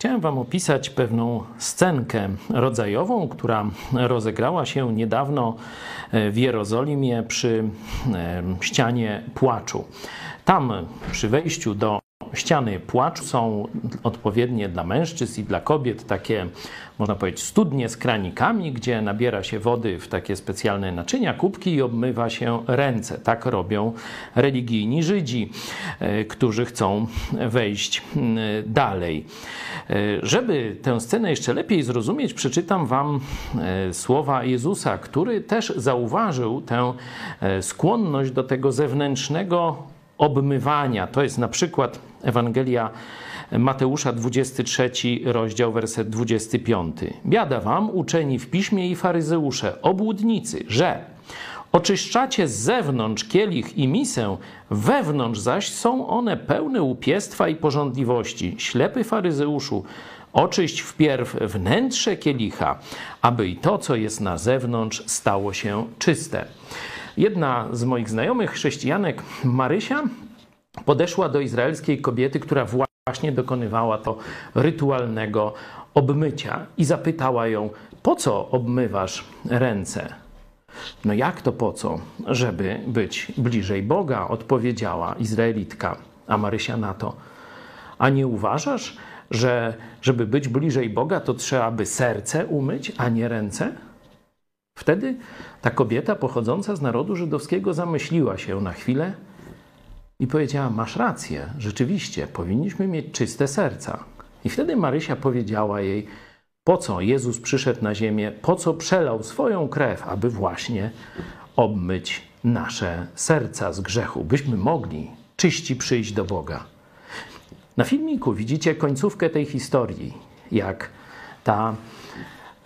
Chciałem Wam opisać pewną scenkę rodzajową, która rozegrała się niedawno w Jerozolimie przy e, ścianie płaczu. Tam przy wejściu do ściany płaczu są odpowiednie dla mężczyzn i dla kobiet takie, można powiedzieć, studnie z kranikami, gdzie nabiera się wody w takie specjalne naczynia, kubki i obmywa się ręce. Tak robią religijni Żydzi, e, którzy chcą wejść dalej. E, żeby tę scenę jeszcze lepiej zrozumieć, przeczytam Wam e, słowa Jezusa, który też zauważył tę skłonność do tego zewnętrznego obmywania. To jest na przykład Ewangelia Mateusza 23, rozdział, werset 25. Biada wam, uczeni w piśmie i faryzeusze, obłudnicy, że oczyszczacie z zewnątrz kielich i misę, wewnątrz zaś są one pełne upiestwa i porządliwości. Ślepy faryzeuszu, oczyść wpierw wnętrze kielicha, aby i to, co jest na zewnątrz, stało się czyste. Jedna z moich znajomych chrześcijanek, Marysia, podeszła do izraelskiej kobiety, która właśnie dokonywała to rytualnego obmycia i zapytała ją: Po co obmywasz ręce? No jak to po co? Żeby być bliżej Boga, odpowiedziała Izraelitka. A Marysia na to: A nie uważasz, że żeby być bliżej Boga, to trzeba by serce umyć, a nie ręce? Wtedy ta kobieta pochodząca z narodu żydowskiego zamyśliła się na chwilę i powiedziała: Masz rację, rzeczywiście, powinniśmy mieć czyste serca. I wtedy Marysia powiedziała jej: Po co Jezus przyszedł na ziemię, po co przelał swoją krew, aby właśnie obmyć nasze serca z grzechu, byśmy mogli czyści przyjść do Boga. Na filmiku widzicie końcówkę tej historii, jak ta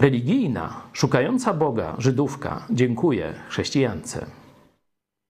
religijna, szukająca Boga Żydówka dziękuję chrześcijance